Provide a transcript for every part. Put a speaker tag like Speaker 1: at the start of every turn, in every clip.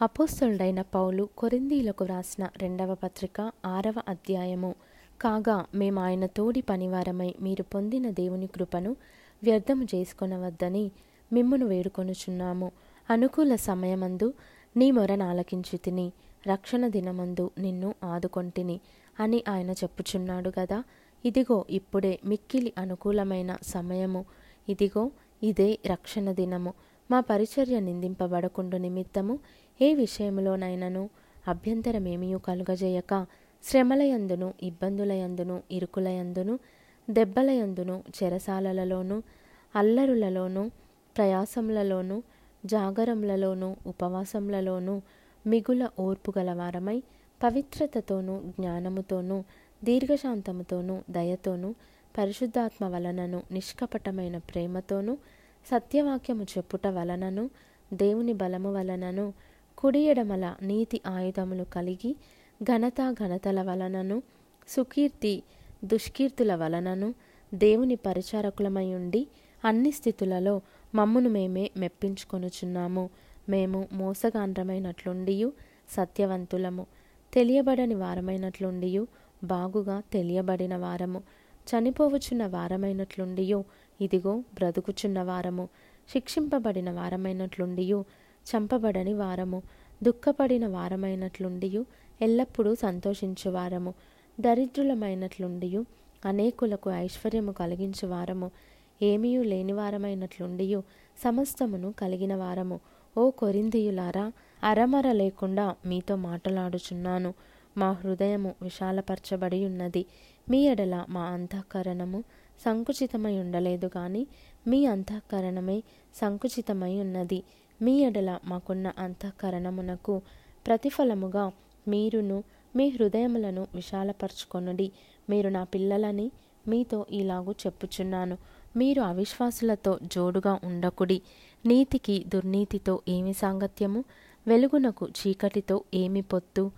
Speaker 1: అపోస్తలుడైన పౌలు కొరిందీలకు వ్రాసిన రెండవ పత్రిక ఆరవ అధ్యాయము. కాగా మేము ఆయన తోడి పనివారమై మీరు పొందిన దేవుని కృపను వ్యర్థము చేసుకొనవద్దని మిమ్మును వేడుకొనుచున్నాము. అనుకూల సమయమందు నీ మొరను ఆలకించి తిని రక్షణ దినమందు నిన్ను ఆదుకొంటిని అని ఆయన చెప్పుచున్నాడు గదా. ఇదిగో ఇప్పుడే మిక్కిలి అనుకూలమైన సమయము. ఇదిగో ఇదే రక్షణ దినము. మా పరిచర్య నిందింపబడకుండు నిమిత్తము ఏ విషయములోనైనను అభ్యంతరమేమియూ కలుగజేయక. శ్రమలయందును ఇబ్బందులయందును ఇరుకులయందును దెబ్బలయందును చెరసాలలలోను అల్లరులలోనూ ప్రయాసములలోనూ జాగరములలోనూ ఉపవాసములలోనూ మిగుల ఓర్పు గలవారమై పవిత్రతతోనూ జ్ఞానముతోనూ దీర్ఘశాంతముతోనూ దయతోనూ పరిశుద్ధాత్మ వలనను నిష్కపటమైన ప్రేమతోనూ సత్యవాక్యము చెప్పుట వలనను దేవుని బలము వలనను కుడి ఎడమల నీతి ఆయుధములు కలిగి ఘనత ఘనతల వలనను సుకీర్తి దుష్కీర్తుల వలనను దేవుని పరిచారకులమై ఉండి అన్ని స్థితులలో మమ్మును మేమే మెప్పించుకొనుచున్నాము. మేము మోసగాండ్రమైనట్లుండియు సత్యవంతులము. తెలియబడని వారమైనట్లుండియు బాగుగా తెలియబడిన వారము. చనిపోవచ్చున్న వారమైనట్లుండియో ఇదిగో బ్రతుకుచున్న వారము శిక్షింపబడిన వారమైనట్లుండియు చంపబడని వారము దుఃఖపడిన వారమైనట్లుండియు ఎల్లప్పుడూ సంతోషించువారము దరిద్రులమైనట్లుండియు అనేకులకు ఐశ్వర్యము కలిగించు వారము ఏమీయూ లేనివారమైనట్లుండియు సమస్తమును కలిగిన వారము. ఓ కొరిందియులారా అరమర లేకుండా మీతో మాటలాడుచున్నాను. మా హృదయము విశాలపరచబడి ఉన్నది మీ ఎడల మా అంతఃకరణము సంకుచితమై ఉండలేదు కానీ మీ అంతఃకరణమే సంకుచితమై ఉన్నది. మీ ఎడల మాకున్న అంతఃకరణమునకు ప్రతిఫలముగా మీరును మీ హృదయములను విశాలపరచుకొనుడి. మీరు నా పిల్లలని మీతో ఇలాగూ చెప్పుచున్నాను. మీరు అవిశ్వాసులతో జోడుగా ఉండకుడి. నీతికి దుర్నీతితో ఏమి సాంగత్యము? వెలుగునకు చీకటితో ఏమి పొత్తు?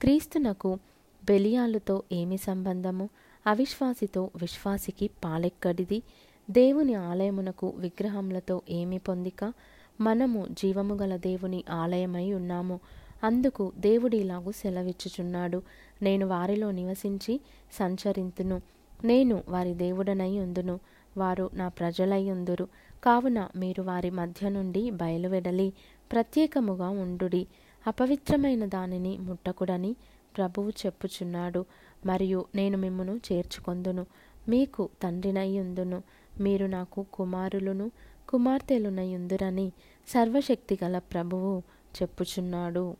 Speaker 1: క్రీస్తునకు బెలియాలుతో ఏమి సంబంధము? అవిశ్వాసితో విశ్వాసికి పాలెక్కడిది. దేవుని ఆలయమునకు విగ్రహములతో ఏమి పొందిక? మనము జీవము గల దేవుని ఆలయమై ఉన్నాము. అందుకు దేవుడు ఇలాగూ సెలవిచ్చుచున్నాడు. నేను వారిలో నివసించి సంచరింతును. నేను వారి దేవుడనై ఉందును. వారు నా ప్రజలై ఉందురు. కావున మీరు వారి మధ్య నుండి బయలువెడలి ప్రత్యేకముగా ఉండుడి. అపవిత్రమైన దానిని ముట్టకుడని ప్రభువు చెప్పుచున్నాడు. మరియు నేను మిమ్మును చేర్చుకొందును. మీకు తండ్రినయ్యుందును మీరు నాకు కుమారులును కుమార్తెలునయుందురని సర్వశక్తిగల ప్రభువు చెప్పుచున్నాడు.